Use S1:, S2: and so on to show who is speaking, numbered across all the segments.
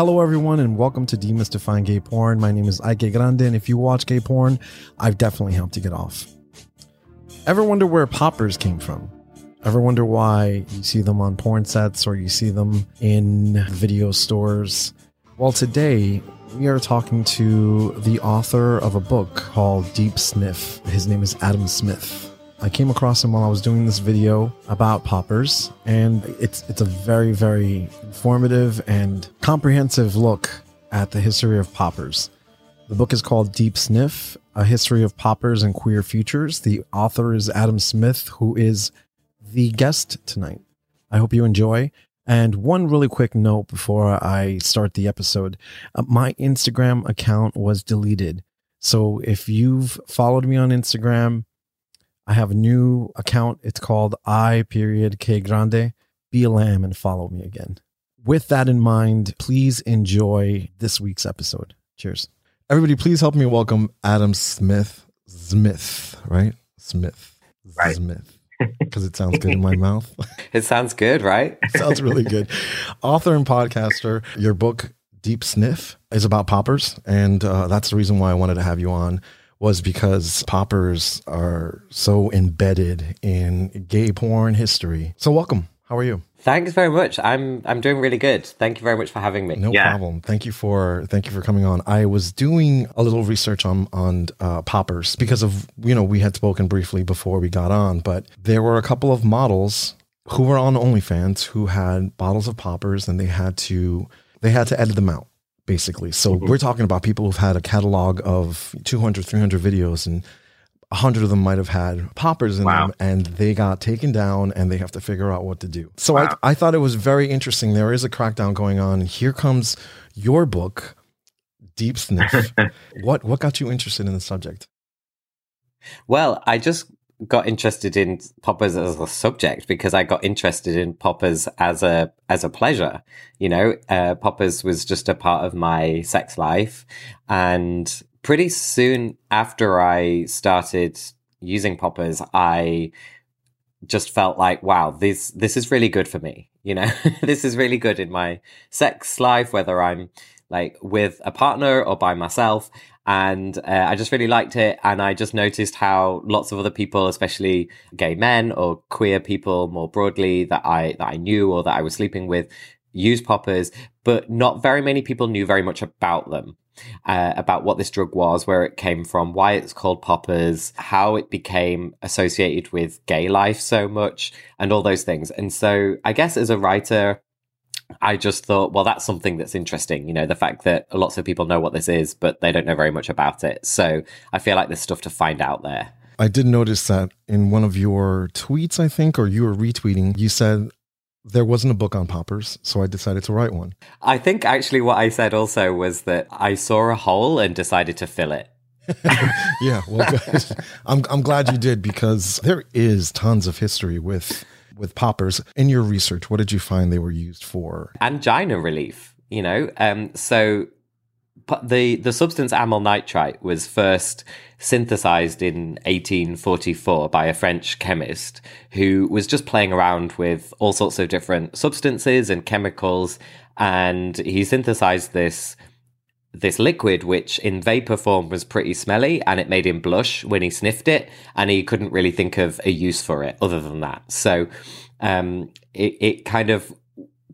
S1: Hello, everyone, and welcome to Demystifying Gay Porn. My name is Ike Grande, and if you watch gay porn, I've definitely helped you get off. Ever wonder where poppers came from? Ever wonder why you see them on porn sets or you see them in video stores? Well, today we are talking to the author of a book called Deep Sniff. His name is Adam Smith. I came across him while I was doing this video about poppers, and it's it's a very very informative and comprehensive look at the history of poppers. The book is called Deep Sniff: A History of Poppers and Queer Futures. The author is Adam Smith, who is the guest tonight. I hope you enjoy. And one really quick note before I start the episode uh, my Instagram account was deleted. So if you've followed me on Instagram, I have a new account. It's called I period K Grande. Be a lamb and follow me again. With that in mind, please enjoy this week's episode. Cheers. Everybody, please help me welcome Adam Smith. Smith, right? Smith.
S2: Right.
S1: Smith. Because it sounds good in my mouth.
S2: It sounds good, right?
S1: sounds really good. Author and podcaster. Your book, Deep Sniff, is about poppers. And uh, that's the reason why I wanted to have you on was because poppers are so embedded in gay porn history. So welcome. How are you?
S2: Thanks very much. I'm I'm doing really good. Thank you very much for having me.
S1: No
S2: Yeah.
S1: problem. Thank you for thank you for coming on. I was doing a little research on on uh, poppers because of you know we had spoken briefly before we got on, but there were a couple of models who were on OnlyFans who had bottles of poppers and they had to they had to edit them out basically. So
S2: Mhm.
S1: we're talking about people who've had a catalog of 200 300 videos and a hundred of them might have had poppers in
S2: Wow.
S1: them and they got taken down and they have to figure out what to do. So
S2: Wow.
S1: I, I thought it was very interesting. There is a crackdown going on. Here comes your book, Deep Sniff. what what got you interested in the subject?
S2: Well, I just got interested in poppers as a subject because I got interested in poppers as a as a pleasure. You know, uh, poppers was just a part of my sex life, and pretty soon after I started using poppers, I just felt like, wow, this this is really good for me. You know, this is really good in my sex life, whether I'm like with a partner or by myself. And uh, I just really liked it, and I just noticed how lots of other people, especially gay men or queer people more broadly, that I that I knew or that I was sleeping with, use poppers, but not very many people knew very much about them uh, about what this drug was, where it came from, why it's called poppers, how it became associated with gay life so much, and all those things. And so, I guess as a writer, I just thought, well, that's something that's interesting. You know, the fact that lots of people know what this is, but they don't know very much about it. So I feel like there's stuff to find out there.
S1: I did notice that in one of your tweets, I think, or you were retweeting, you said there wasn't a book on poppers, so I decided to write one.
S2: I think actually what I said also was that I saw a hole and decided to fill it.
S1: yeah, well. I'm I'm glad you did because there is tons of history with with poppers. In your research, what did you find they were used for?
S2: angina relief. You know, um, so the the substance amyl nitrite was first synthesized in 1844 by a French chemist who was just playing around with all sorts of different substances and chemicals, and he synthesized this this liquid, which in vapor form was pretty smelly, and it made him blush when he sniffed it, and he couldn't really think of a use for it other than that. So um, it, it kind of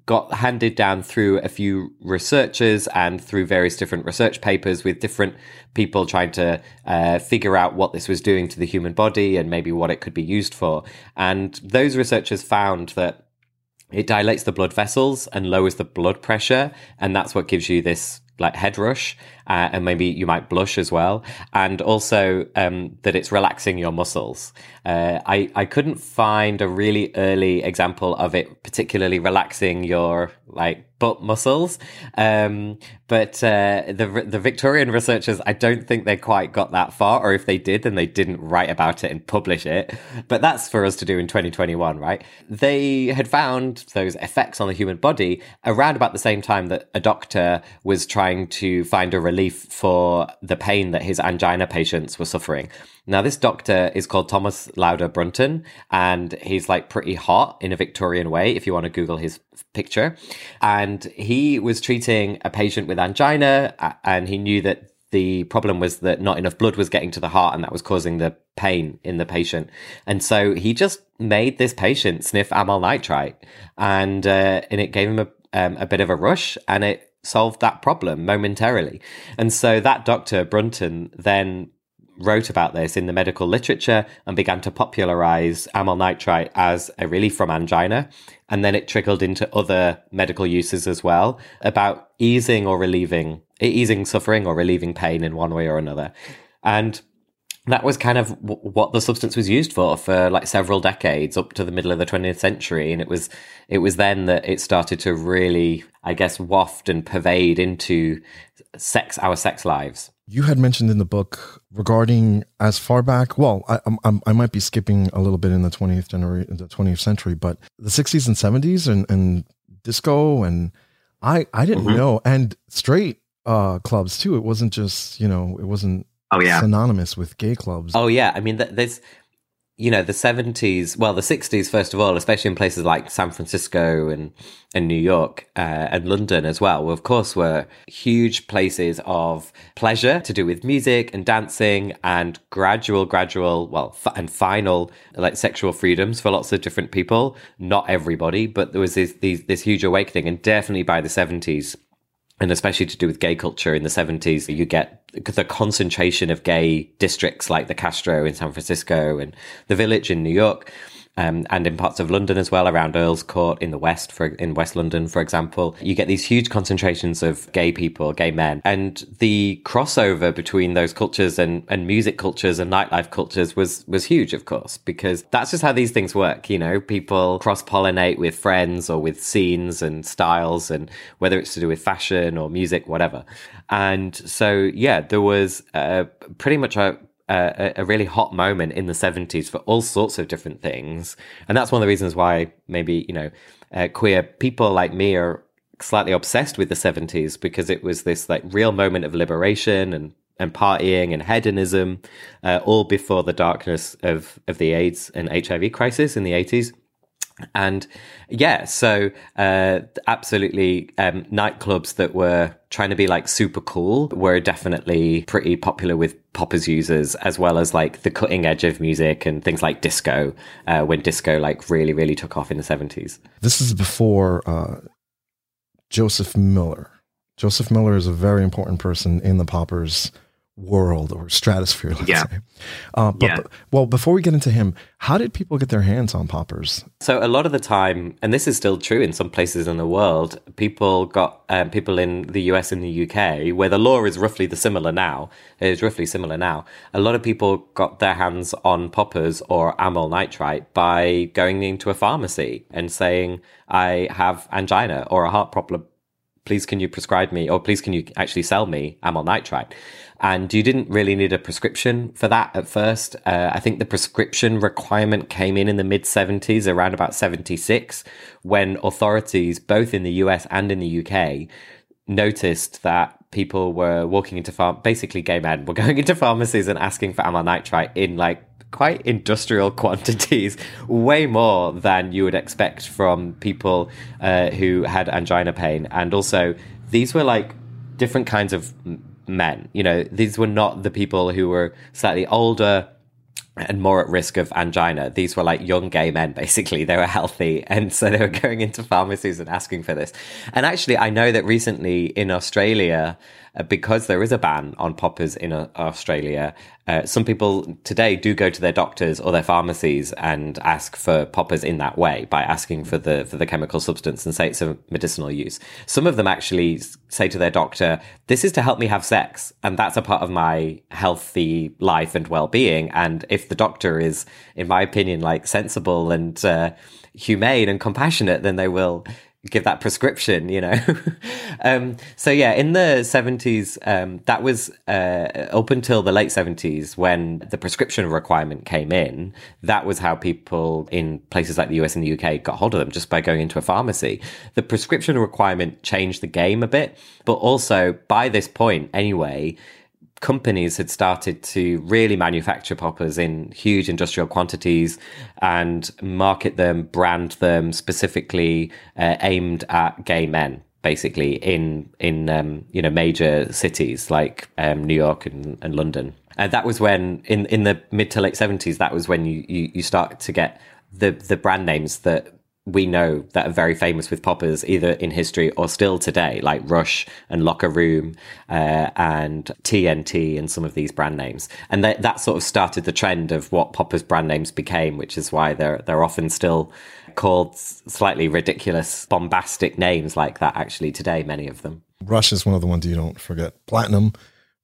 S2: got handed down through a few researchers and through various different research papers with different people trying to uh, figure out what this was doing to the human body and maybe what it could be used for. And those researchers found that it dilates the blood vessels and lowers the blood pressure, and that's what gives you this like head rush, uh, and maybe you might blush as well, and also um, that it's relaxing your muscles. Uh, I I couldn't find a really early example of it particularly relaxing your like butt muscles, um, but uh, the the Victorian researchers I don't think they quite got that far, or if they did, then they didn't write about it and publish it. But that's for us to do in 2021, right? They had found those effects on the human body around about the same time that a doctor was trying to find a relief for the pain that his angina patients were suffering. Now, this doctor is called Thomas Lauder Brunton, and he's like pretty hot in a Victorian way, if you want to Google his picture. And he was treating a patient with angina, and he knew that the problem was that not enough blood was getting to the heart and that was causing the pain in the patient. And so he just made this patient sniff amyl nitrite and, uh, and it gave him a, um, a bit of a rush and it solved that problem momentarily. And so that doctor, Brunton, then wrote about this in the medical literature and began to popularize amyl nitrite as a relief from angina. And then it trickled into other medical uses as well about easing or relieving, easing suffering or relieving pain in one way or another. And that was kind of w- what the substance was used for for like several decades up to the middle of the 20th century and it was it was then that it started to really i guess waft and pervade into sex our sex lives
S1: you had mentioned in the book regarding as far back well i i, I might be skipping a little bit in the 20th generation the 20th century but the 60s and 70s and and disco and i i didn't mm-hmm. know. And straight uh clubs too. It wasn't just you know it wasn't
S3: oh yeah.
S1: synonymous with gay clubs.
S2: Oh yeah. I mean there's you know the 70s well the 60s first of all especially in places like san francisco and and new york uh, and london as well of course were huge places of pleasure to do with music and dancing and gradual gradual well f- and final like sexual freedoms for lots of different people. Not everybody but there was this, this huge awakening and definitely by the 70s and especially to do with gay culture in the 70s, you get the concentration of gay districts like the Castro in San Francisco and the Village in New York um, and in parts of London as well, around Earl's Court in the West, for in West London, for example, you get these huge concentrations of gay people, gay men, and the crossover between those cultures and, and music cultures and nightlife cultures was was huge, of course, because that's just how these things work. You know, people cross pollinate with friends or with scenes and styles, and whether it's to do with fashion or music, whatever. And so, yeah, there was uh, pretty much a a, a, really hot moment in the 70s for all sorts of different things. And that's one of the reasons why maybe, you know, uh, queer people like me are slightly obsessed with the 70s because it was this like real moment of liberation and and partying and hedonism, uh, all before the darkness of, of the AIDS and HIV crisis in the 80s. And yeah, so uh, absolutely, um, nightclubs that were trying to be like super cool were definitely pretty popular with poppers users, as well as like the cutting edge of music and things like disco, uh, when disco like really, really took off in the 70s.
S1: This is before uh, Joseph Miller. Joseph Miller is a very important person in the poppers world or stratosphere. Let's
S3: yeah.
S1: say. Uh, but, yeah. But, well, before we get into him, how did people get their hands on poppers?
S2: So a lot of the time, and this is still true in some places in the world, people got um, people in the US and the UK, where the law is roughly the similar now. is roughly similar now. A lot of people got their hands on poppers or amyl nitrite by going into a pharmacy and saying, "I have angina or a heart problem." Please, can you prescribe me, or please, can you actually sell me amyl nitrite? And you didn't really need a prescription for that at first. Uh, I think the prescription requirement came in in the mid 70s, around about 76, when authorities, both in the US and in the UK, noticed that people were walking into farm, basically gay men were going into pharmacies and asking for amyl nitrite in like quite industrial quantities, way more than you would expect from people uh, who had angina pain. And also, these were like different kinds of men. You know, these were not the people who were slightly older and more at risk of angina. These were like young gay men, basically. They were healthy. And so they were going into pharmacies and asking for this. And actually, I know that recently in Australia, uh, because there is a ban on poppers in uh, Australia, uh, some people today do go to their doctors or their pharmacies and ask for poppers in that way by asking for the for the chemical substance and say it's a medicinal use. Some of them actually say to their doctor, "This is to help me have sex, and that's a part of my healthy life and well being." And if the doctor is, in my opinion, like sensible and uh, humane and compassionate, then they will give that prescription, you know. um, so yeah, in the seventies, um, that was uh, up until the late seventies when the prescription requirement came in. That was how people in places like the US and the UK got hold of them just by going into a pharmacy. The prescription requirement changed the game a bit, but also by this point, anyway companies had started to really manufacture poppers in huge industrial quantities and market them, brand them specifically uh, aimed at gay men. Basically, in in um, you know major cities like um, New York and, and London, and that was when in in the mid to late seventies, that was when you, you you start to get the the brand names that we know that are very famous with poppers, either in history or still today, like Rush and Locker Room uh, and TNT and some of these brand names. And that, that sort of started the trend of what poppers brand names became, which is why they're they're often still called slightly ridiculous, bombastic names like that. Actually, today, many of them.
S1: Rush is one of the ones you don't forget. Platinum,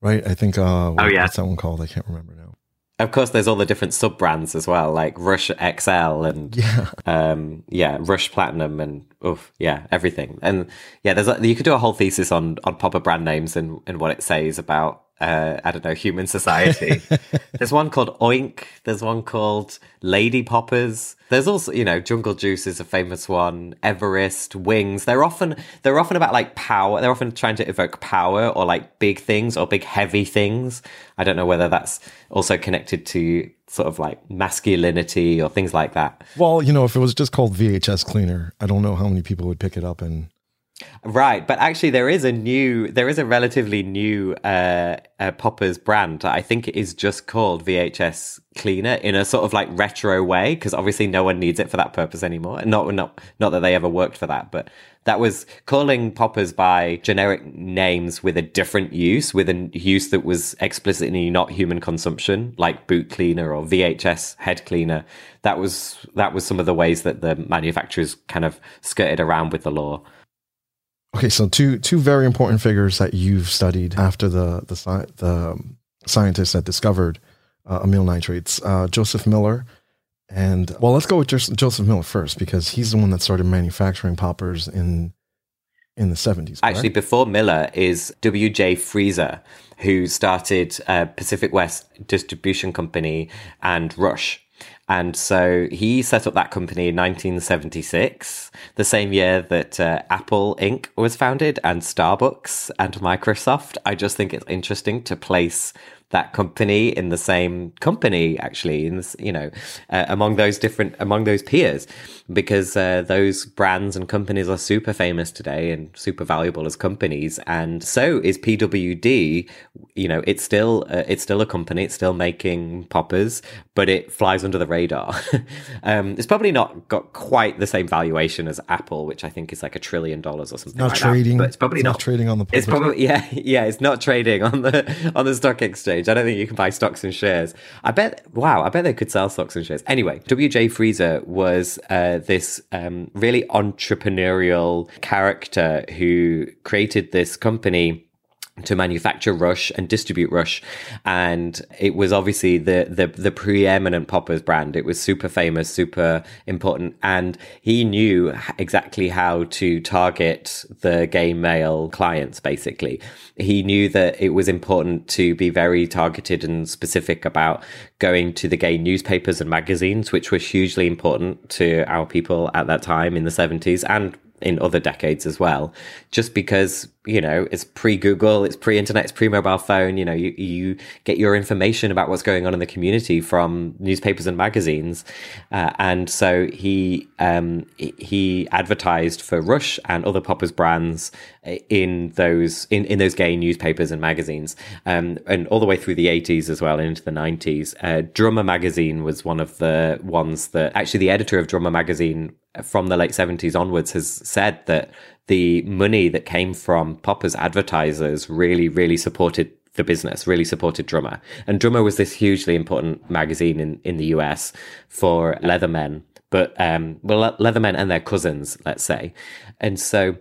S1: right? I think. Uh,
S2: what, oh yeah,
S1: what's that one called? I can't remember now.
S2: Of course, there's all the different sub brands as well, like Rush XL and yeah, um, yeah, Rush Platinum and oof, yeah, everything. And yeah, there's a, you could do a whole thesis on on popper brand names and and what it says about uh, I don't know, human society. There's one called Oink. There's one called Lady Poppers. There's also, you know, Jungle Juice is a famous one. Everest, Wings. They're often they're often about like power. They're often trying to evoke power or like big things or big heavy things. I don't know whether that's also connected to sort of like masculinity or things like that.
S1: Well, you know, if it was just called VHS cleaner, I don't know how many people would pick it up and
S2: Right, but actually, there is a new, there is a relatively new uh, uh, Poppers brand. I think it is just called VHS Cleaner in a sort of like retro way, because obviously no one needs it for that purpose anymore. Not, not, not that they ever worked for that, but that was calling Poppers by generic names with a different use, with a use that was explicitly not human consumption, like boot cleaner or VHS head cleaner. That was that was some of the ways that the manufacturers kind of skirted around with the law.
S1: Okay, so two two very important figures that you've studied after the the the scientists that discovered uh, amyl nitrates, uh, Joseph Miller, and well, let's go with Joseph Miller first because he's the one that started manufacturing poppers in in the seventies.
S2: Actually, before Miller is W. J. Freezer, who started uh, Pacific West Distribution Company and Rush. And so he set up that company in 1976, the same year that uh, Apple Inc. was founded and Starbucks and Microsoft. I just think it's interesting to place that company in the same company actually in this, you know uh, among those different among those peers. Because uh, those brands and companies are super famous today and super valuable as companies. And so is PWD you know it's still uh, it's still a company. It's still making poppers but it flies under the radar. Um, it's probably not got quite the same valuation as Apple which I think is like a trillion dollars or something
S1: not
S2: like
S1: trading
S2: that,
S1: but it's probably it's not, not, trading on the
S2: it's probably yeah yeah it's not trading on the on the stock exchange I don't think you can buy stocks and shares. I bet, wow, I bet they could sell stocks and shares. Anyway, WJ Freezer was uh, this um, really entrepreneurial character who created this company to manufacture Rush and distribute Rush, and it was obviously the the the preeminent Poppers brand. It was super famous, super important, and he knew exactly how to target the gay male clients. Basically, he knew that it was important to be very targeted and specific about going to the gay newspapers and magazines, which were hugely important to our people at that time in the seventies and in other decades as well, just because you know, it's pre Google, it's pre internet, it's pre mobile phone. You know, you, you get your information about what's going on in the community from newspapers and magazines. Uh, and so he, um, he advertised for Rush and other poppers brands in those, in, in those gay newspapers and magazines. Um, and all the way through the 80s as well into the 90s. Uh, Drummer magazine was one of the ones that actually the editor of Drummer magazine from the late 70s onwards has said that the money that came from Popper's advertisers really, really supported the business, really supported Drummer. And Drummer was this hugely important magazine in, in the US for leathermen, but, um, well, leathermen and their cousins, let's say. And so,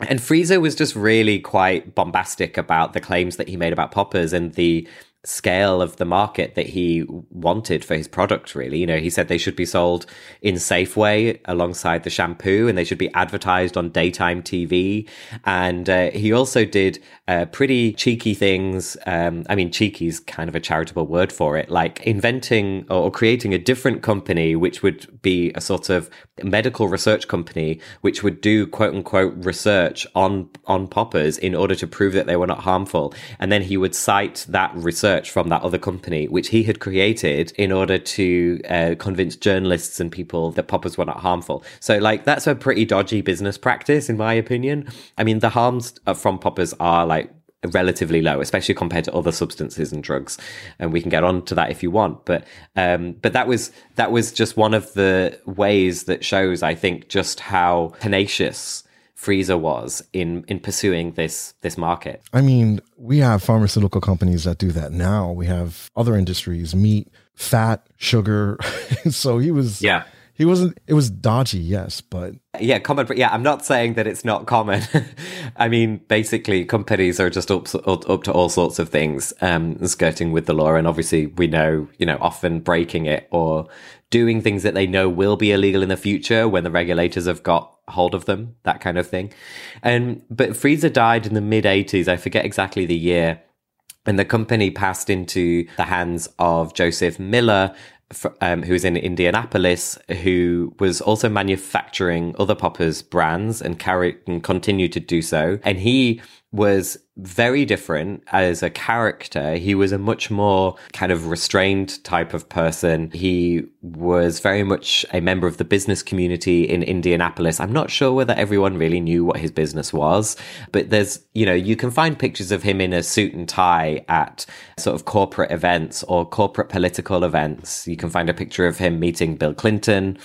S2: and Freezer was just really quite bombastic about the claims that he made about poppers and the scale of the market that he wanted for his product really. You know he said they should be sold in Safeway alongside the shampoo and they should be advertised on daytime TV and uh, he also did uh, pretty cheeky things um, I mean cheeky is kind of a charitable word for it like inventing or creating a different company which would be a sort of medical research company which would do quote unquote research on on poppers in order to prove that they were not harmful. And then he would cite that research research from that other company, which he had created in order to uh, convince journalists and people that poppers were not harmful. So, like, that's a pretty dodgy business practice, in my opinion. I mean, the harms from poppers are like relatively low, especially compared to other substances and drugs. And we can get on to that if you want. But um, but that was that was just one of the ways that shows, I think, just how tenacious Freezer was in in pursuing this this market.
S1: I mean, we have pharmaceutical companies that do that now. We have other industries, meat, fat, sugar. so he was
S2: yeah.
S1: He wasn't. It was dodgy, yes, but
S2: yeah, common. But yeah, I'm not saying that it's not common. I mean, basically, companies are just up, up to all sorts of things, um, skirting with the law, and obviously, we know, you know, often breaking it or doing things that they know will be illegal in the future when the regulators have got hold of them, that kind of thing. And but Freezer died in the mid 80s. I forget exactly the year. And the company passed into the hands of Joseph Miller, um, who was in Indianapolis, who was also manufacturing other poppers brands and carry and continued to do so. And he was very different as a character. He was a much more kind of restrained type of person. He was very much a member of the business community in Indianapolis. I'm not sure whether everyone really knew what his business was, but there's, you know, you can find pictures of him in a suit and tie at sort of corporate events or corporate political events. You can find a picture of him meeting Bill Clinton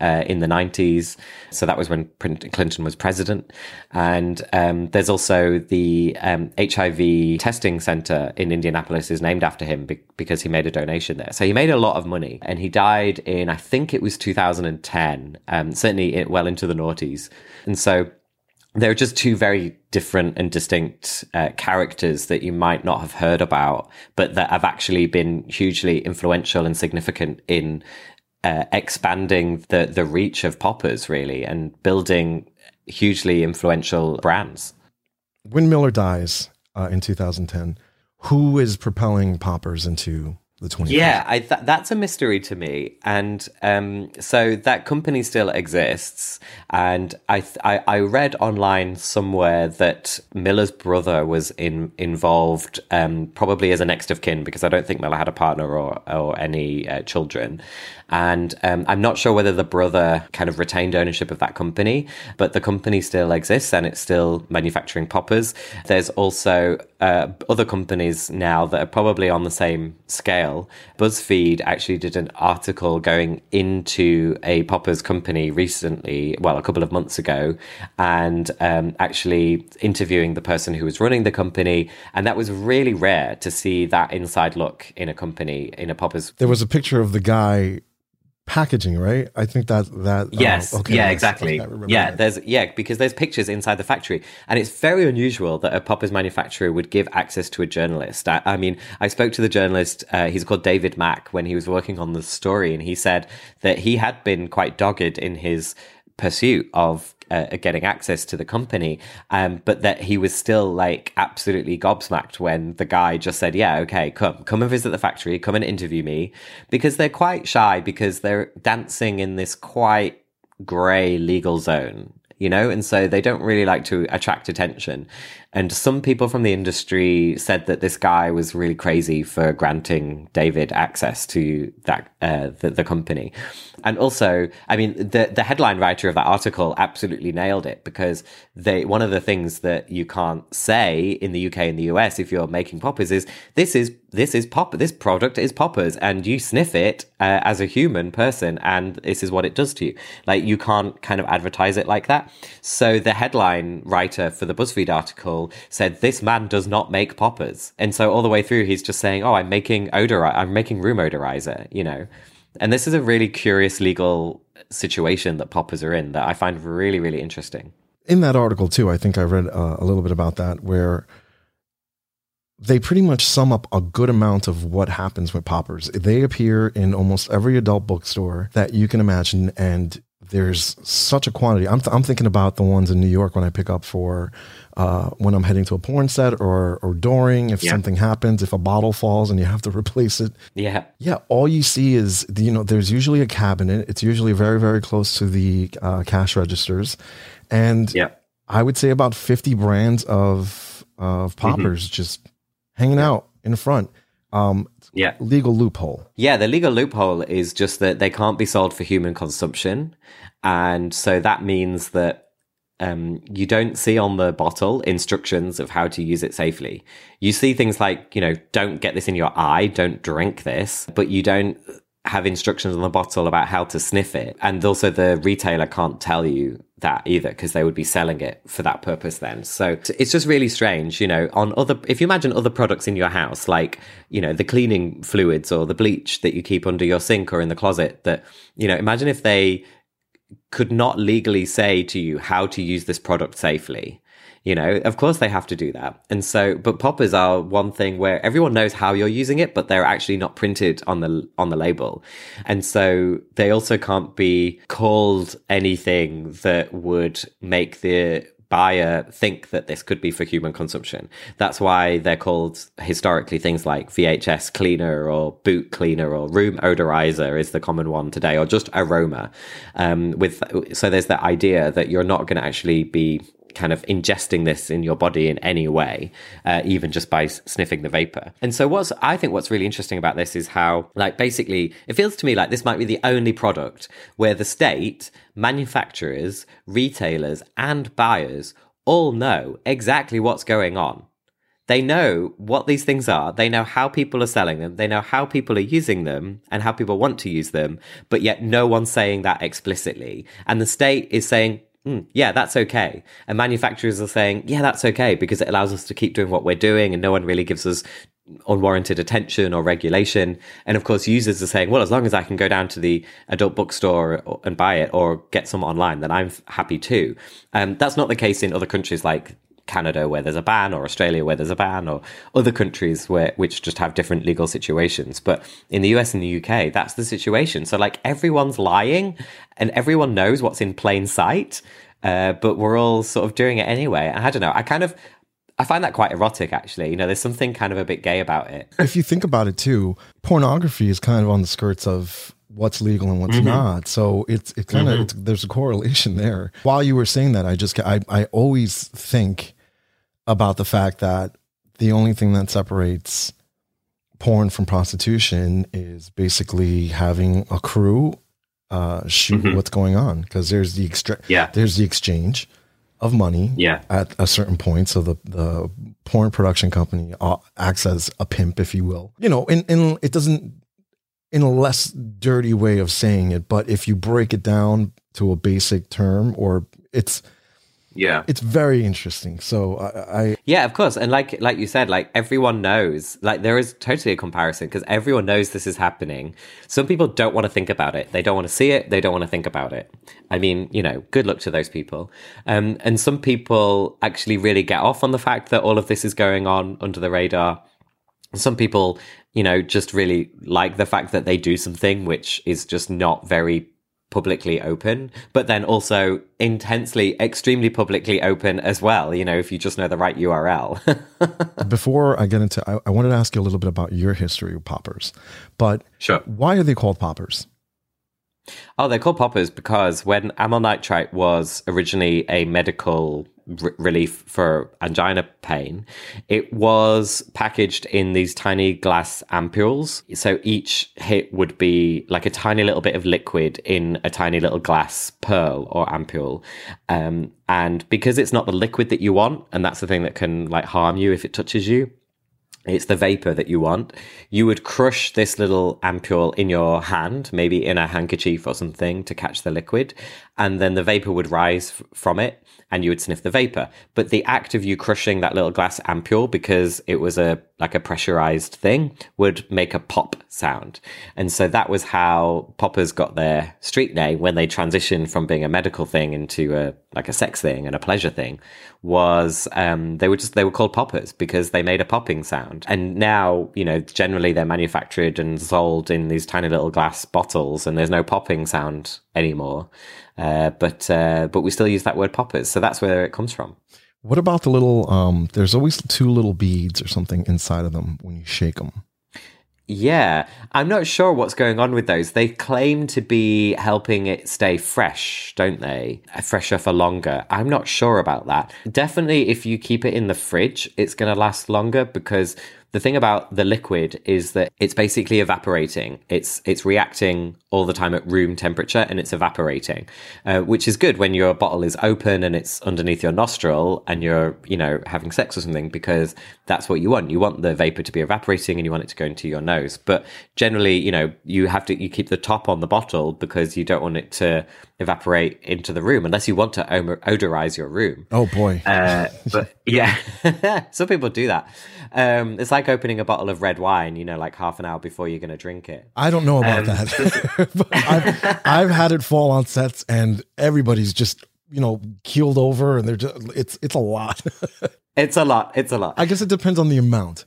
S2: uh, in the 90s. So that was when Clinton was president. And um, there's also the um, HIV testing center in Indianapolis is named after him be- because he made a donation there. So he made a lot of money and he died in, I think it was 2010, um, certainly well into the noughties. And so there are just two very different and distinct uh, characters that you might not have heard about, but that have actually been hugely influential and significant in uh, expanding the the reach of poppers really and building hugely influential brands.
S1: When Miller dies uh, in 2010, who is propelling poppers into the 20
S2: yeah I, th- that's a mystery to me. And um, so that company still exists. And I, th- I, I read online somewhere that miller's brother was in involved um, probably as a next of kin because i don't think miller had a partner or, or any uh, children and um, I'm not sure whether the brother kind of retained ownership of that company, but the company still exists and it's still manufacturing poppers. There's also uh, other companies now that are probably on the same scale. BuzzFeed actually did an article going into a poppers company recently, well, a couple of months ago, and um, actually interviewing the person who was running the company. And that was really rare to see that inside look in a company, in a poppers.
S1: There was a picture of the guy packaging, right? I think that that
S2: uh, yes, okay, yeah, exactly. Yeah, that. there's yeah because there's pictures inside the factory, and it's very unusual that a poppers manufacturer would give access to a journalist. I, I mean, I spoke to the journalist. Uh, he's called David Mack when he was working on the story, and he said that he had been quite dogged in his pursuit of uh, getting access to the company, um, but that he was still like absolutely gobsmacked when the guy just said, "Yeah, okay, come, come and visit the factory, come and interview me," because they're quite shy because they're dancing in this quite grey legal zone you know, and so they don't really like to attract attention. And some people from the industry said that this guy was really crazy for granting David access to that uh, the, the company. And also, I mean, the the headline writer of that article absolutely nailed it because they one of the things that you can't say in the UK and the US if you're making poppers is this is this is pop this product is poppers and you sniff it uh, as a human person and this is what it does to you. Like you can't kind of advertise it like that. So the headline writer for the BuzzFeed article said this man does not make poppers. And so all the way through he's just saying, "Oh, I'm making odor I'm making room odorizer," you know. And this is a really curious legal situation that poppers are in that I find really, really interesting.
S1: In that article, too, I think I read uh, a little bit about that where they pretty much sum up a good amount of what happens with poppers. They appear in almost every adult bookstore that you can imagine, and there's such a quantity. I'm, th- I'm thinking about the ones in New York when I pick up for uh, when I'm heading to a porn set or or during if yeah. something happens, if a bottle falls and you have to replace it.
S2: Yeah,
S1: yeah. All you see is you know there's usually a cabinet. It's usually very very close to the uh, cash registers, and
S2: yeah.
S1: I would say about 50 brands of of mm-hmm. poppers mm-hmm. just hanging yeah. out in front. Um,
S2: yeah.
S1: Legal loophole.
S2: Yeah, the legal loophole is just that they can't be sold for human consumption. And so that means that um, you don't see on the bottle instructions of how to use it safely. You see things like, you know, don't get this in your eye, don't drink this, but you don't have instructions on the bottle about how to sniff it. And also the retailer can't tell you that either because they would be selling it for that purpose then. So it's just really strange, you know, on other, if you imagine other products in your house, like, you know, the cleaning fluids or the bleach that you keep under your sink or in the closet that, you know, imagine if they could not legally say to you how to use this product safely. You know, of course they have to do that. And so, but poppers are one thing where everyone knows how you're using it, but they're actually not printed on the, on the label. And so they also can't be called anything that would make the buyer think that this could be for human consumption. That's why they're called historically things like VHS cleaner or boot cleaner or room odorizer is the common one today, or just aroma. Um, with so there's that idea that you're not going to actually be kind of ingesting this in your body in any way, uh, even just by sniffing the vapor. And so, what's I think what's really interesting about this is how, like, basically, it feels to me like this might be the only product where the state, manufacturers, retailers, and buyers all know exactly what's going on. They know what these things are. They know how people are selling them. They know how people are using them and how people want to use them. But yet no one's saying that explicitly. And the state is saying, Mm, yeah, that's okay. And manufacturers are saying, yeah, that's okay because it allows us to keep doing what we're doing and no one really gives us unwarranted attention or regulation. And of course, users are saying, well, as long as I can go down to the adult bookstore and buy it or get some online, then I'm happy too. Um, that's not the case in other countries like Canada where there's a ban or Australia where there's a ban or other countries where which just have different legal situations. But in the US and the UK, that's the situation. So like everyone's lying and everyone knows what's in plain sight. Uh, but we're all sort of doing it anyway. I don't know. I kind of I find that quite erotic, actually. You know, there's something kind of a bit gay about it.
S1: if you think about it too, pornography is kind of on the skirts of what's legal and what's mm-hmm. not. So it's it kind of mm-hmm. there's a correlation there. While you were saying that, I just I I always think about the fact that the only thing that separates porn from prostitution is basically having a crew uh, shoot mm-hmm. what's going on because there's the extra
S2: yeah.
S1: there's the exchange of money
S2: yeah.
S1: at a certain point. So the the porn production company uh, acts as a pimp, if you will. You know, and, and it doesn't in a less dirty way of saying it, but if you break it down to a basic term, or it's
S2: yeah.
S1: It's very interesting. So I, I,
S2: yeah of course. And like like you said like everyone knows like there is totally a comparison because everyone knows this is happening. Some people don't want to think about it. They don't want to see it. They don't want to think about it. I mean you know good luck to those people. Um, and some people actually really get off on the fact that all of this is going on under the radar. Some people you know just really like the fact that they do something which is just not very publicly open, but then also intensely, extremely publicly open as well. You know, if you just know the right URL.
S1: Before I get into, I, I, wanted to ask you a little bit about your history with poppers, but
S2: sure.
S1: Why are they called poppers?
S2: Oh, they're called poppers because when amyl nitrite was originally a medical r- relief for angina pain, it was packaged in these tiny glass ampules. So each hit would be like a tiny little bit of liquid in a tiny little glass pearl or ampule. Um, and because it's not the liquid that you want, and that's the thing that can like harm you if it touches you, it's the vapor that you want. You would crush this little ampule in your hand, maybe in a handkerchief or something to catch the liquid. And then the vapor would rise f- from it and you would sniff the vapor. But the act of you crushing that little glass ampule because it was a, like a pressurized thing would make a pop sound. And so that was how poppers got their street name when they transitioned from being a medical thing into a like a sex thing and a pleasure thing was um, they were just they were called poppers because they made a popping sound and now you know generally they're manufactured and sold in these tiny little glass bottles and there's no popping sound anymore uh, but uh, but we still use that word poppers so that's where it comes from
S1: What about the little? Um, there's always two little beads or something inside of them when you shake them.
S2: Yeah, I'm not sure what's going on with those. They claim to be helping it stay fresh, don't they? Fresher for longer. I'm not sure about that. Definitely, if you keep it in the fridge, it's going to last longer because the thing about the liquid is that it's basically evaporating. It's it's reacting all the time at room temperature and it's evaporating, uh, which is good when your bottle is open and it's underneath your nostril and you're you know having sex or something because that's what you want. You want the vapor to be evaporating and you want it to go into your nose. But generally, you know, you have to you keep the top on the bottle because you don't want it to evaporate into the room unless you want to odorize your room.
S1: Oh boy!
S2: Uh, but yeah, some people do that. Um, it's like opening a bottle of red wine, you know, like half an hour before you're going to drink it.
S1: I don't know about
S2: Um,
S1: that. I've, I've had it fall on sets, and everybody's just you know keeled over, and they're just it's it's a lot.
S2: It's a lot. It's a lot.
S1: I guess it depends on the amount.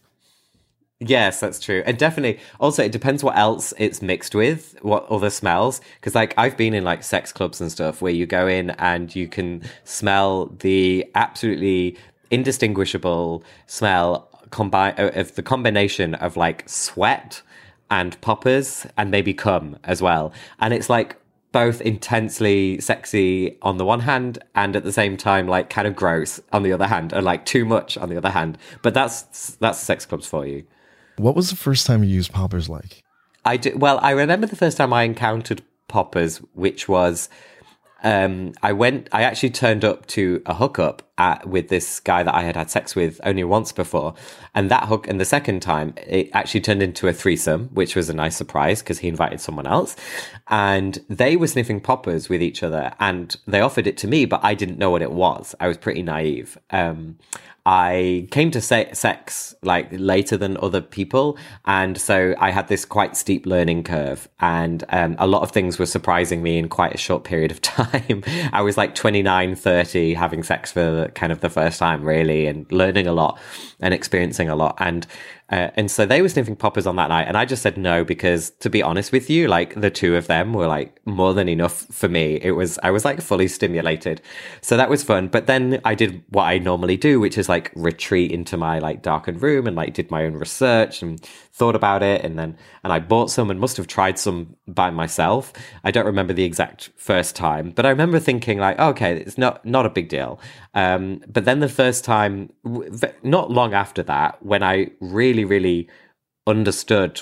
S2: Yes, that's true. And definitely, also, it depends what else it's mixed with, what other smells. Because, like, I've been in like sex clubs and stuff where you go in and you can smell the absolutely indistinguishable smell combine of the combination of like sweat and poppers and maybe cum as well. And it's like both intensely sexy on the one hand and at the same time like kind of gross on the other hand or like too much on the other hand. But that's that's sex clubs for you.
S1: What was the first time you used poppers like?
S2: I do, well, I remember the first time I encountered poppers, which was um, I went, I actually turned up to a hookup at, with this guy that I had had sex with only once before. And that hook, and the second time, it actually turned into a threesome, which was a nice surprise because he invited someone else. And they were sniffing poppers with each other and they offered it to me, but I didn't know what it was. I was pretty naive. Um, I came to se- sex like later than other people. And so I had this quite steep learning curve and um, a lot of things were surprising me in quite a short period of time. I was like 29, 30 having sex for kind of the first time really and learning a lot and experiencing a lot. And uh, and so they were sniffing poppers on that night, and I just said no because, to be honest with you, like the two of them were like more than enough for me. It was I was like fully stimulated, so that was fun. But then I did what I normally do, which is like retreat into my like darkened room and like did my own research and thought about it, and then and I bought some and must have tried some by myself. I don't remember the exact first time, but I remember thinking like, okay, it's not not a big deal. Um, but then the first time, not long after that, when I really, really understood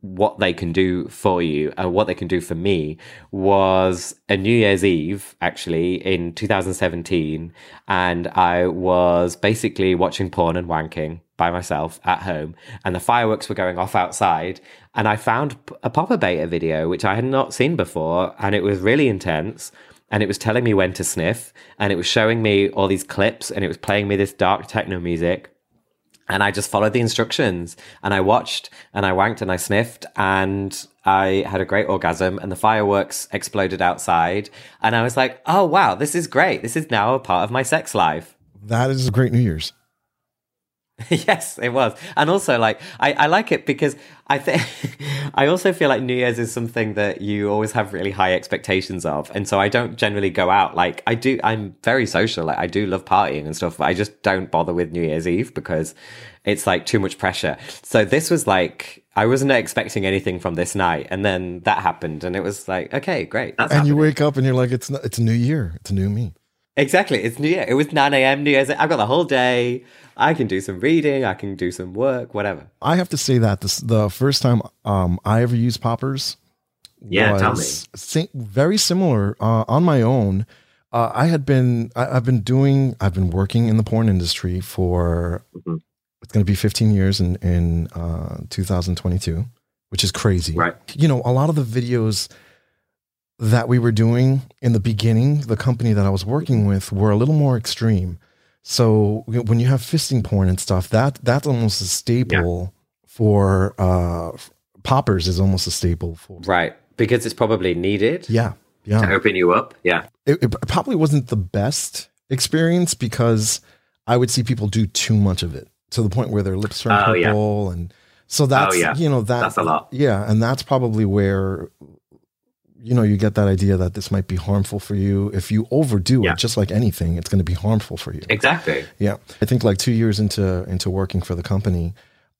S2: what they can do for you and what they can do for me was a New Year's Eve actually in 2017 and I was basically watching porn and wanking by myself at home and the fireworks were going off outside and I found a Popper Beta video which I had not seen before and it was really intense and it was telling me when to sniff and it was showing me all these clips and it was playing me this dark techno music and I just followed the instructions and I watched and I wanked and I sniffed and I had a great orgasm and the fireworks exploded outside and I was like, "Oh wow, this is great. This is now a part of my sex life."
S1: That is a great New Year's.
S2: yes, it was. And also like I, I like it because I think I also feel like New Year's is something that you always have really high expectations of. And so I don't generally go out like I do I'm very social. Like I do love partying and stuff, but I just don't bother with New Year's Eve because it's like too much pressure. So this was like I wasn't expecting anything from this night and then that happened and it was like, okay, great.
S1: and happening. you wake up and you're like, it's not, it's a new year. It's a new me.
S2: Exactly. It's New Year. It was 9 a.m. New Year's. I've got the whole day. I can do some reading. I can do some work, whatever.
S1: I have to say that this, the first time um, I ever used poppers
S2: yeah, tell me.
S1: Si- very similar uh, on my own. Uh, I had been, I, have been doing, I've been working in the porn industry for, mm-hmm. it's going to be 15 years in, in uh, 2022, which is crazy.
S2: Right.
S1: You know, a lot of the videos that we were doing in the beginning, the company that I was working with were a little more extreme. So when you have fisting porn and stuff, that that's almost a staple yeah. for uh, poppers is almost a staple for
S2: right because it's probably needed.
S1: Yeah, Yeah.
S2: to open you up. Yeah.
S1: It, it probably wasn't the best experience because I would see people do too much of it to the point where their lips turn
S2: Oh, yeah.
S1: purple and so that's
S2: Oh, yeah.
S1: you know that
S2: That's a lot.
S1: yeah and that's probably where you know you get that idea that this might be harmful for you. If you overdo
S2: Yeah.
S1: it just like anything it's going to be harmful for you.
S2: Exactly.
S1: yeah. I think like 2 years into into working for the company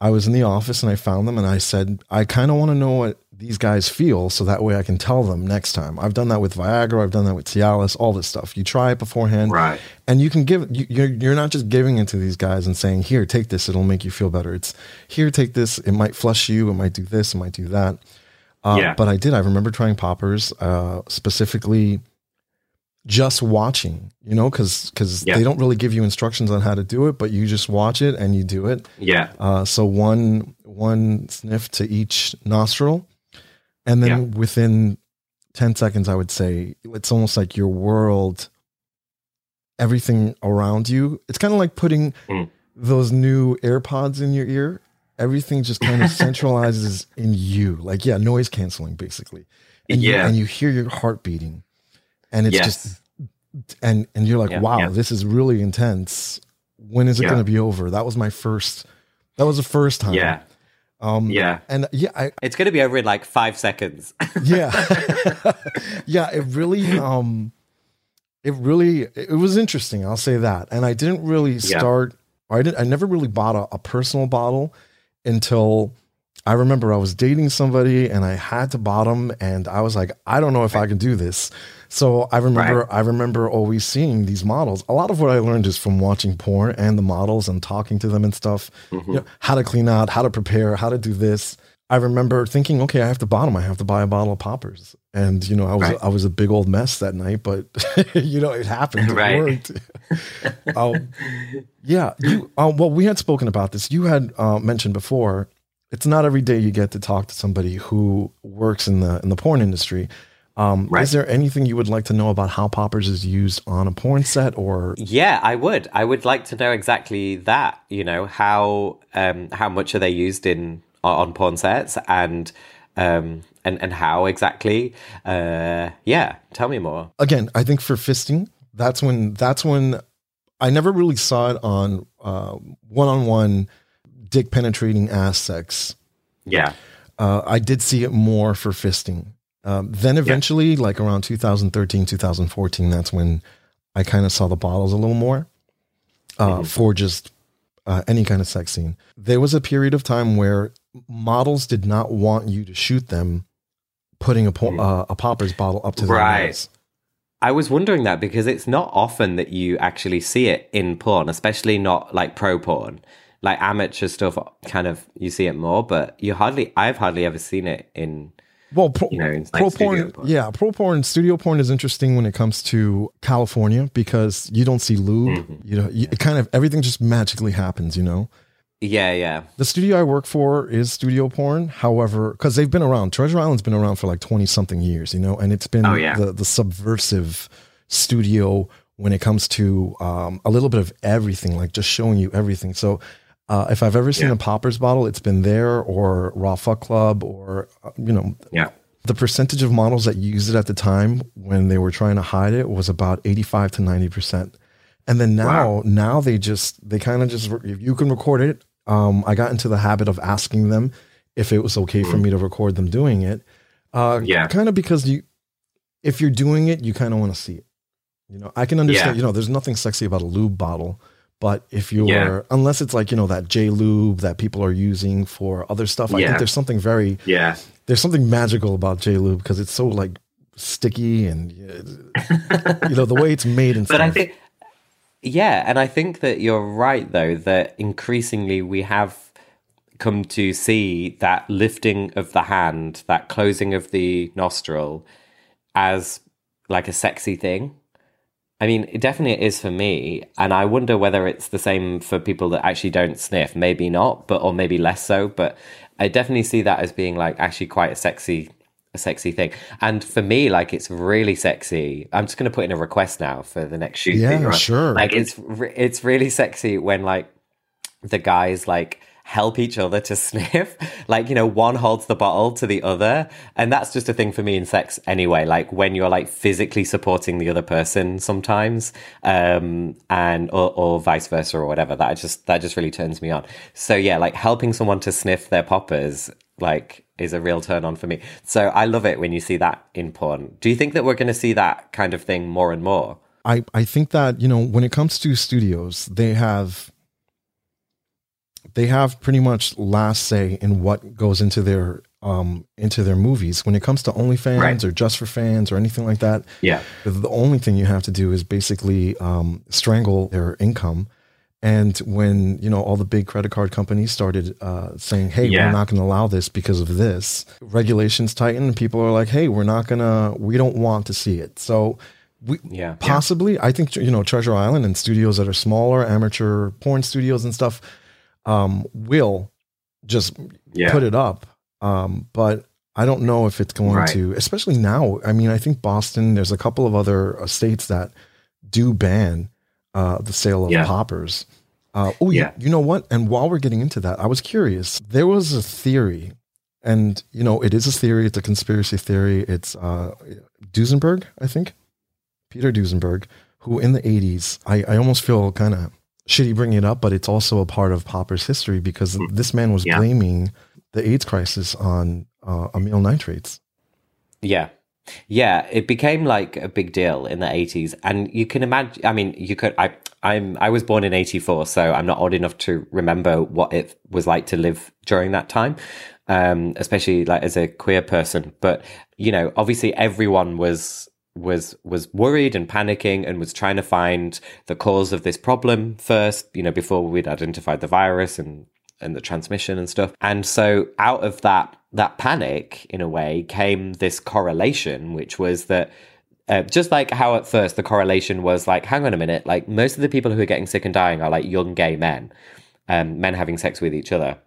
S1: i was in the office and i found them and i said i kind of want to know what these guys feel so that way i can tell them next time. I've done that with viagra i've done that with cialis all this stuff. You try it beforehand
S2: Right.
S1: and you can give you, you're, you're not just giving it to these guys and saying here take this it'll make you feel better. It's here take this it might flush you it might do this it might do that uh,
S2: Yeah.
S1: but i did i remember trying poppers uh, specifically just watching you know because because
S2: Yeah.
S1: they don't really give you instructions on how to do it but you just watch it and you do it
S2: Yeah.
S1: uh, so one one sniff to each nostril, and then
S2: Yeah.
S1: within ten seconds, I would say it's almost like your world, everything around you. It's kind of like putting
S2: Mm.
S1: those new AirPods in your ear. Everything just kind of centralizes in you, like yeah, noise canceling basically, and you, and you hear your heart beating, and it's
S2: yes.
S1: just and and you're like,
S2: Yeah,
S1: wow,
S2: yeah.
S1: this is really intense. When is it
S2: Yeah.
S1: going to be over? That was my first. That was the first time.
S2: yeah.
S1: Um,
S2: Yeah.
S1: And yeah, I,
S2: It's going to be over in like five seconds.
S1: yeah, yeah. It really, um, it really, it was interesting. I'll say that. And I didn't really
S2: Yeah.
S1: start. Or I didn't. I never really bought a, a personal bottle until I remember I was dating somebody and I had to bottom, and I was like, I don't know if I can do this. So I remember, I remember always seeing these models. A lot of what I learned is from watching porn and the models and talking to them and stuff.
S2: Mm-hmm.
S1: You know, how to clean out, how to prepare, how to do this. I remember thinking, okay, I have to bottom. I have to buy a bottle of poppers. And you know, I was
S2: Right.
S1: I was a big old mess that night, but you know, it happened. It
S2: Right.
S1: worked. Um, yeah. You, uh, well, we had spoken about this. You had uh, mentioned before. It's not every day you get to talk to somebody who works in the in the porn industry. Um,
S2: Right.
S1: Is there anything you would like to know about how poppers is used on a porn set, or
S2: Yeah, I would. I would like to know exactly that. You know how um, how much are they used in on porn sets and um, and and how exactly? Uh, yeah, tell me more.
S1: again, I think for fisting, that's when that's when I never really saw it on one on one dick penetrating ass sex.
S2: Yeah,
S1: Uh, I did see it more for fisting. Um, then eventually, like around 2013, 2014, that's when I kind of saw the bottles a little more uh, for just uh, any kind of sex scene. There was a period of time where models did not want you to shoot them putting a, po- uh, a popper's bottle up to their
S2: Right.
S1: nose.
S2: I was wondering that because it's not often that you actually see it in porn, especially not like pro porn. Like amateur stuff, kind of you see it more, but you hardly. I've hardly ever seen it in.
S1: Well, pro,
S2: You know, it's
S1: pro
S2: like
S1: porn,
S2: porn.
S1: yeah, pro porn, studio porn is interesting when it comes to California because you don't see lube.
S2: Mm-hmm.
S1: You know, you, it kind of everything just magically happens. You know,
S2: Yeah, yeah,
S1: the studio I work for is studio porn. However, because they've been around, Treasure Island's been around for like twenty something years. You know, and it's been
S2: Oh, yeah.
S1: the the subversive studio when it comes to um, a little bit of everything, like just showing you everything. So. Uh, if I've ever seen
S2: Yeah.
S1: a poppers bottle, it's been there or Raw Fuck Club or uh, you know
S2: yeah.
S1: the percentage of models that used it at the time when they were trying to hide it was about 85 to 90%. And then now,
S2: Wow.
S1: now they just, they kind of just, if you can record it, um, I got into the habit of asking them if it was okay for me to record them doing it. Uh,
S2: Mm. Yeah.
S1: Kind of because you, if you're doing it, you kind of want to see it. You know, I can understand,
S2: Yeah.
S1: you know, there's nothing sexy about a lube bottle, but if you're,
S2: Yeah.
S1: unless it's like, you know, that J lube that people are using for other stuff, I think there's something very,
S2: Yeah.
S1: there's something magical about J Lube because it's so like sticky and uh, you know the way it's made and
S2: But
S1: stuff.
S2: I think, yeah, and I think that you're right though that increasingly we have come to see that lifting of the hand, that closing of the nostril, as like a sexy thing. I mean, it definitely is for me, and I wonder whether it's the same for people that actually don't sniff. Maybe not, but or maybe less so. But I definitely see that as being like actually quite a sexy, a sexy thing. And for me, like it's really sexy. I'm just going to put in a request now for the next shoot.
S1: Yeah, sure.
S2: Like it's it's really sexy when like the guys like help each other to sniff. like, you know, one holds the bottle to the other. And that's just a thing for me in sex anyway. Like when you're like physically supporting the other person sometimes, um, and, or, or vice versa or whatever. That just, that just really turns me on. So yeah, like helping someone to sniff their poppers, like is a real turn on for me. So I love it when you see that in porn. Do you think that we're going to see that kind of thing more and more?
S1: I, I think that, you know, when it comes to studios, they have they have pretty much last say in what goes into their um into their movies when it comes to OnlyFans right. or just for fans or anything like that.
S2: Yeah,
S1: the only thing you have to do is basically um, strangle their income. And when you know all the big credit card companies started uh, saying, "Hey, yeah. we're not going to allow this because of this," regulations tighten, and people are like, "Hey, we're not gonna, we don't want to see it." So, we yeah, possibly, yeah. I think you know Treasure Island and studios that are smaller, amateur porn studios and stuff um, will just yeah. put it up. Um, but I don't know if it's going right. to, especially now. I mean, I think Boston, there's a couple of other uh, states that do ban uh, the sale of yeah. poppers. Uh, oh, yeah. You, you know what? And while we're getting into that, I was curious. There was a theory, and you know, it is a theory. It's a conspiracy theory. It's uh, Duesberg, I think, Peter Duesberg, who in the '80s, I, I almost feel kind of shitty bringing it up, but it's also a part of Popper's history because mm. this man was yeah. blaming the AIDS crisis on uh, amyl nitrates.
S2: Yeah. Yeah, it became like a big deal in the 80s and you can imagine I mean you could I I'm I was born in 84 so I'm not old enough to remember what it was like to live during that time um especially like as a queer person but you know obviously everyone was was was worried and panicking and was trying to find the cause of this problem first you know before we'd identified the virus and and the transmission and stuff and so out of that that panic in a way came this correlation which was that uh, just like how at first the correlation was like hang on a minute like most of the people who are getting sick and dying are like young gay men um, men having sex with each other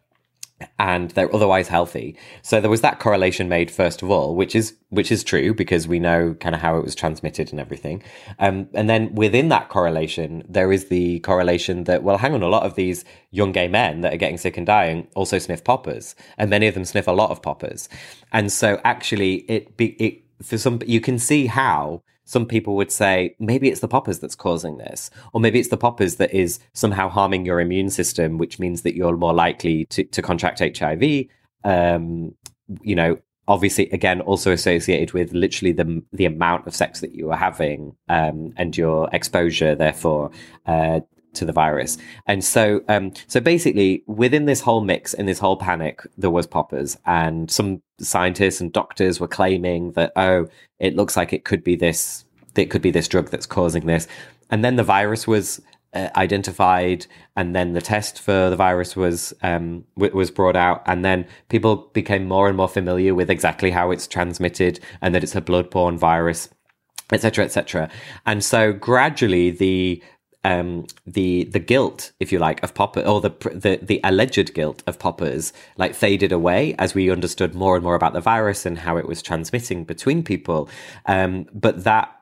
S2: and they're otherwise healthy. So there was that correlation made first of all, which is which is true because we know kind of how it was transmitted and everything. Um, and then within that correlation, there is the correlation that well, hang on, a lot of these young gay men that are getting sick and dying also sniff poppers, and many of them sniff a lot of poppers. And so actually, it be it for some you can see how some people would say maybe it's the poppers that's causing this, or maybe it's the poppers that is somehow harming your immune system, which means that you're more likely to, to contract HIV. Um, you know, obviously, again, also associated with literally the the amount of sex that you are having um, and your exposure, therefore, uh, to the virus. And so, um, so basically, within this whole mix and this whole panic, there was poppers, and some scientists and doctors were claiming that oh, it looks like it could be this, it could be this drug that's causing this. And then the virus was uh, identified, and then the test for the virus was um, w- was brought out, and then people became more and more familiar with exactly how it's transmitted, and that it's a bloodborne virus etc etc and so gradually the um, the the guilt, if you like, of Popper or the the the alleged guilt of Poppers like faded away as we understood more and more about the virus and how it was transmitting between people. Um, but that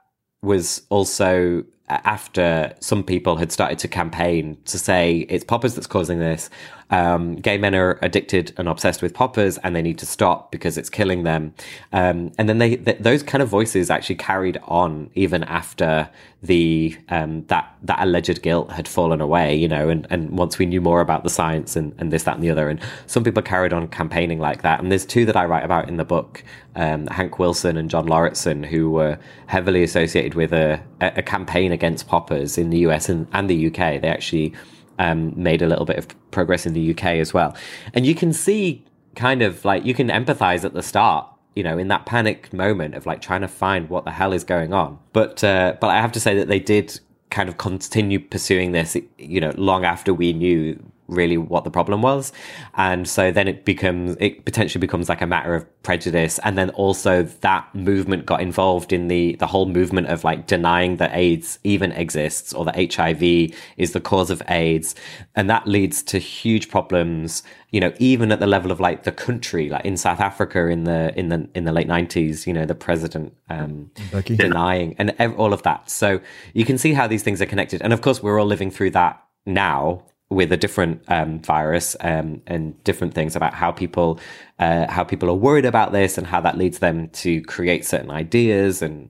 S2: was also after some people had started to campaign to say it's poppers that's causing this. Um, gay men are addicted and obsessed with poppers, and they need to stop because it's killing them. Um, and then they th- those kind of voices actually carried on even after the um, that that alleged guilt had fallen away. You know, and, and once we knew more about the science and, and this, that, and the other, and some people carried on campaigning like that. And there's two that I write about in the book: um, Hank Wilson and John Lauritsen, who were heavily associated with a, a campaign against poppers in the US and, and the UK. They actually um, made a little bit of progress in the UK as well. And you can see kind of like you can empathize at the start you know in that panic moment of like trying to find what the hell is going on but uh, but i have to say that they did kind of continue pursuing this you know long after we knew really what the problem was. And so then it becomes, it potentially becomes like a matter of prejudice. And then also that movement got involved in the, the whole movement of like denying that AIDS even exists or that HIV is the cause of AIDS. And that leads to huge problems, you know, even at the level of like the country, like in South Africa in the, in the, in the late nineties, you know, the president, um, denying and all of that. So you can see how these things are connected. And of course, we're all living through that now with a different um, virus um, and different things about how people uh, how people are worried about this and how that leads them to create certain ideas and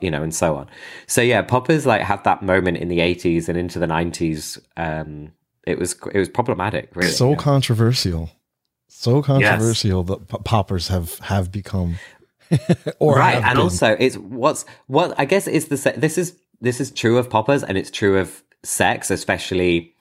S2: you know and so on. So yeah, poppers like had that moment in the 80s and into the 90s. Um, it was it was problematic, really.
S1: So yeah. controversial, so controversial yes. that poppers have have become.
S2: or right, and been. also it's what's what I guess is the this is this is true of poppers and it's true of sex, especially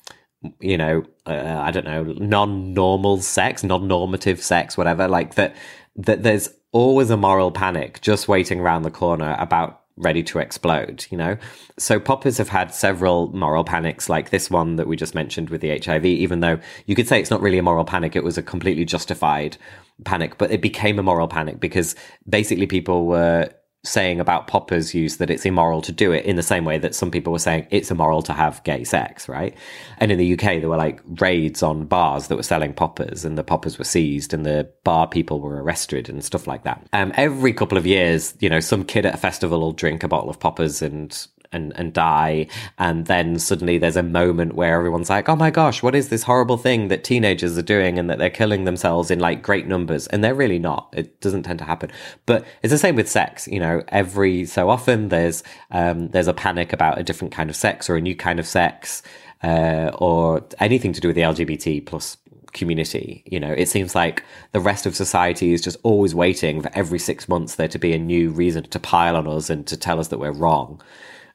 S2: you know, uh, I don't know, non-normal sex, non-normative sex, whatever. Like that, that there's always a moral panic just waiting around the corner about ready to explode, you know? So poppers have had several moral panics like this one that we just mentioned with the HIV, even though you could say it's not really a moral panic. It was a completely justified panic, but it became a moral panic because basically people were saying about poppers use that it's immoral to do it in the same way that some people were saying it's immoral to have gay sex, right? And in the UK, there were like raids on bars that were selling poppers and the poppers were seized and the bar people were arrested and stuff like that. Um, every couple of years, you know, some kid at a festival will drink a bottle of poppers and and, and die. And then suddenly there's a moment where everyone's like, oh my gosh, what is this horrible thing that teenagers are doing and that they're killing themselves in like great numbers? And they're really not. It doesn't tend to happen. But it's the same with sex. You know, every so often there's, um, there's a panic about a different kind of sex or a new kind of sex. Uh, or anything to do with the LGBT plus community. You know, it seems like the rest of society is just always waiting for every six months there to be a new reason to pile on us and to tell us that we're wrong.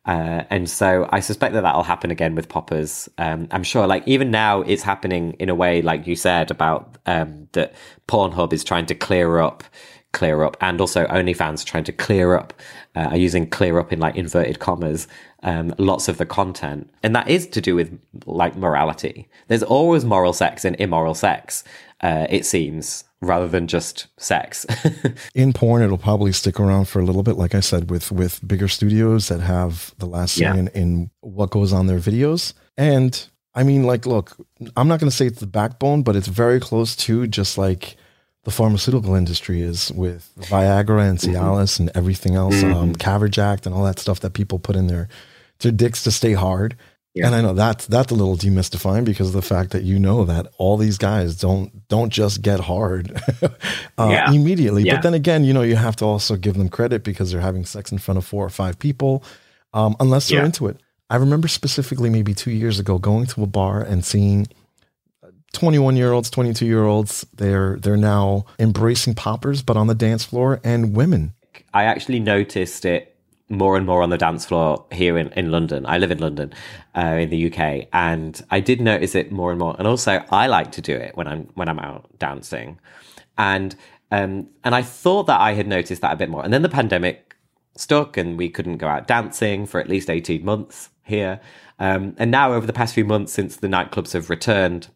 S2: Uh, and so I suspect that that'll happen again with poppers. Um, I'm sure, like even now, it's happening in a way, like you said about um, that Pornhub is trying to clear up, clear up, and also OnlyFans trying to clear up, uh, are using clear up in like inverted commas, um, lots of the content, and that is to do with like morality. There's always moral sex and immoral sex. Uh, it seems rather than just sex.
S1: in porn, it'll probably stick around for a little bit, like I said, with with bigger studios that have the last say yeah. in, in what goes on their videos. And I mean, like, look, I'm not going to say it's the backbone, but it's very close to just like the pharmaceutical industry is with Viagra and mm-hmm. Cialis mm-hmm. and everything else, mm-hmm. um, and all that stuff that people put in their their dicks to stay hard. Yeah. And I know that's that's a little demystifying because of the fact that you know that all these guys don't don't just get hard uh, yeah. immediately. Yeah. But then again, you know, you have to also give them credit because they're having sex in front of four or five people, um, unless they're into it. I remember specifically maybe two years ago going to a bar and seeing 21 year olds, 22 year olds. They're they're now embracing poppers, but on the dance floor and women.
S2: I actually noticed it more and more on the dance floor here in, in London. I live in London, uh, in the UK, and I did notice it more and more. And also, I like to do it when I'm when I'm out dancing, and um, and I thought that I had noticed that a bit more. And then the pandemic stuck, and we couldn't go out dancing for at least eighteen months here. Um, and now, over the past few months, since the nightclubs have returned,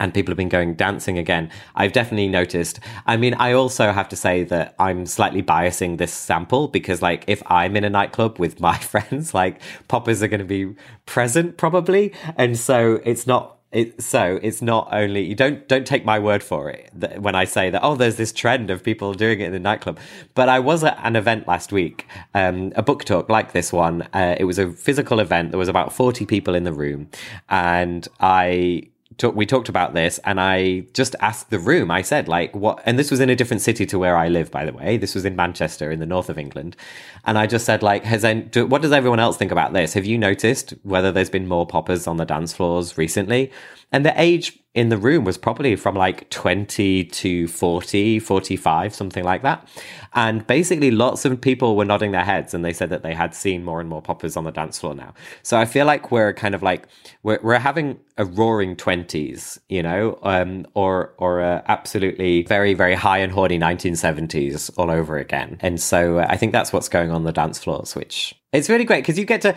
S2: and people have been going dancing again. I've definitely noticed. I mean, I also have to say that I'm slightly biasing this sample because, like, if I'm in a nightclub with my friends, like, poppers are going to be present probably. And so it's not. It, so it's not only you don't don't take my word for it that, when I say that oh there's this trend of people doing it in the nightclub but I was at an event last week um, a book talk like this one uh, it was a physical event there was about 40 people in the room and I talk, we talked about this and I just asked the room, I said, like, what, and this was in a different city to where I live, by the way. This was in Manchester in the north of England. And I just said, like, has, do, what does everyone else think about this? Have you noticed whether there's been more poppers on the dance floors recently? And the age in the room was probably from like 20 to 40, 45, something like that. And basically, lots of people were nodding their heads and they said that they had seen more and more poppers on the dance floor now. So I feel like we're kind of like, we're, we're having a roaring 20s, you know, um, or, or a absolutely very, very high and horny 1970s all over again. And so uh, I think that's what's going on the dance floors, which it's really great because you get to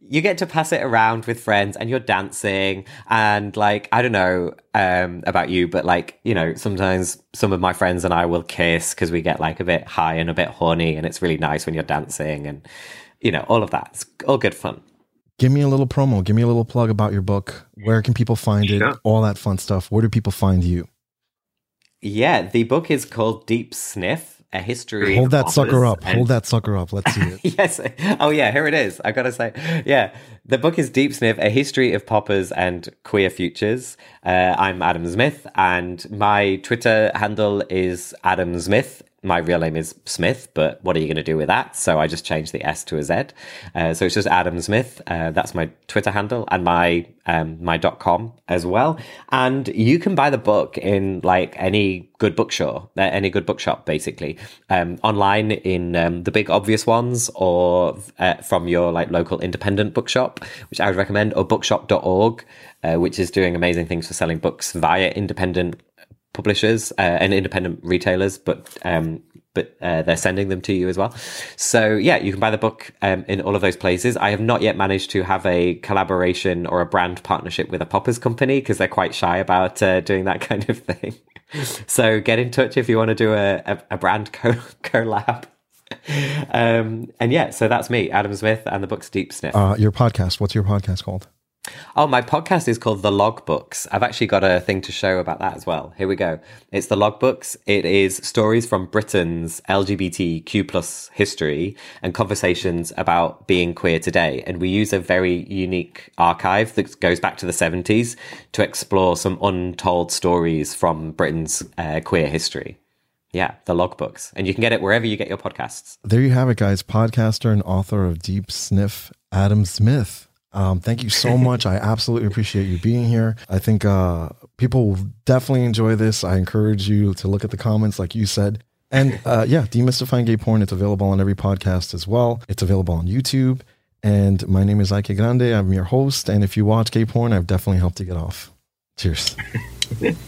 S2: you get to pass it around with friends and you're dancing and like i don't know um, about you but like you know sometimes some of my friends and i will kiss because we get like a bit high and a bit horny and it's really nice when you're dancing and you know all of that. It's all good fun.
S1: Give me a little promo. Give me a little plug about your book. Where can people find it? All that fun stuff. Where do people find you?
S2: Yeah the book is called deep sniff a history.
S1: Hold that sucker up. And... Hold that sucker up. Let's see it.
S2: yes. Oh yeah, here it is. I gotta say, yeah. The book is Deep Sniff, A History of Poppers and Queer Futures. Uh, I'm Adam Zmith, and my Twitter handle is Adam Zmith, my real name is Smith, but what are you going to do with that? So I just changed the S to a Z. Uh, so it's just Adam Zmith. Uh, that's my Twitter handle and my um, my dot com as well. And you can buy the book in like any good bookshop, uh, any good bookshop, basically, um, online in um, the big obvious ones, or uh, from your like local independent bookshop, which I would recommend, or bookshop.org, uh, which is doing amazing things for selling books via independent publishers uh, and independent retailers, but um, but uh, they're sending them to you as well. So yeah, you can buy the book um, in all of those places. I have not yet managed to have a collaboration or a brand partnership with a poppers company because they're quite shy about uh, doing that kind of thing. so get in touch if you want to do a, a, a brand co- collab. um, and yeah, so that's me, Adam Zmith, and the book's Deep Sniff.
S1: Uh, your podcast. What's your podcast called?
S2: Oh, my podcast is called The Logbooks. I've actually got a thing to show about that as well. Here we go. It's The Logbooks. It is stories from Britain's LGBTQ plus history and conversations about being queer today. And we use a very unique archive that goes back to the 70s to explore some untold stories from Britain's uh, queer history. Yeah, the logbooks. And you can get it wherever you get your podcasts.
S1: There you have it, guys. Podcaster and author of Deep Sniff, Adam Zmith. Um, thank you so much. I absolutely appreciate you being here. I think uh, people will definitely enjoy this. I encourage you to look at the comments, like you said. And uh, yeah, demystifying gay porn. It's available on every podcast as well. It's available on YouTube. And my name is Ike Grande. I'm your host. And if you watch gay porn, I've definitely helped you get off. Cheers.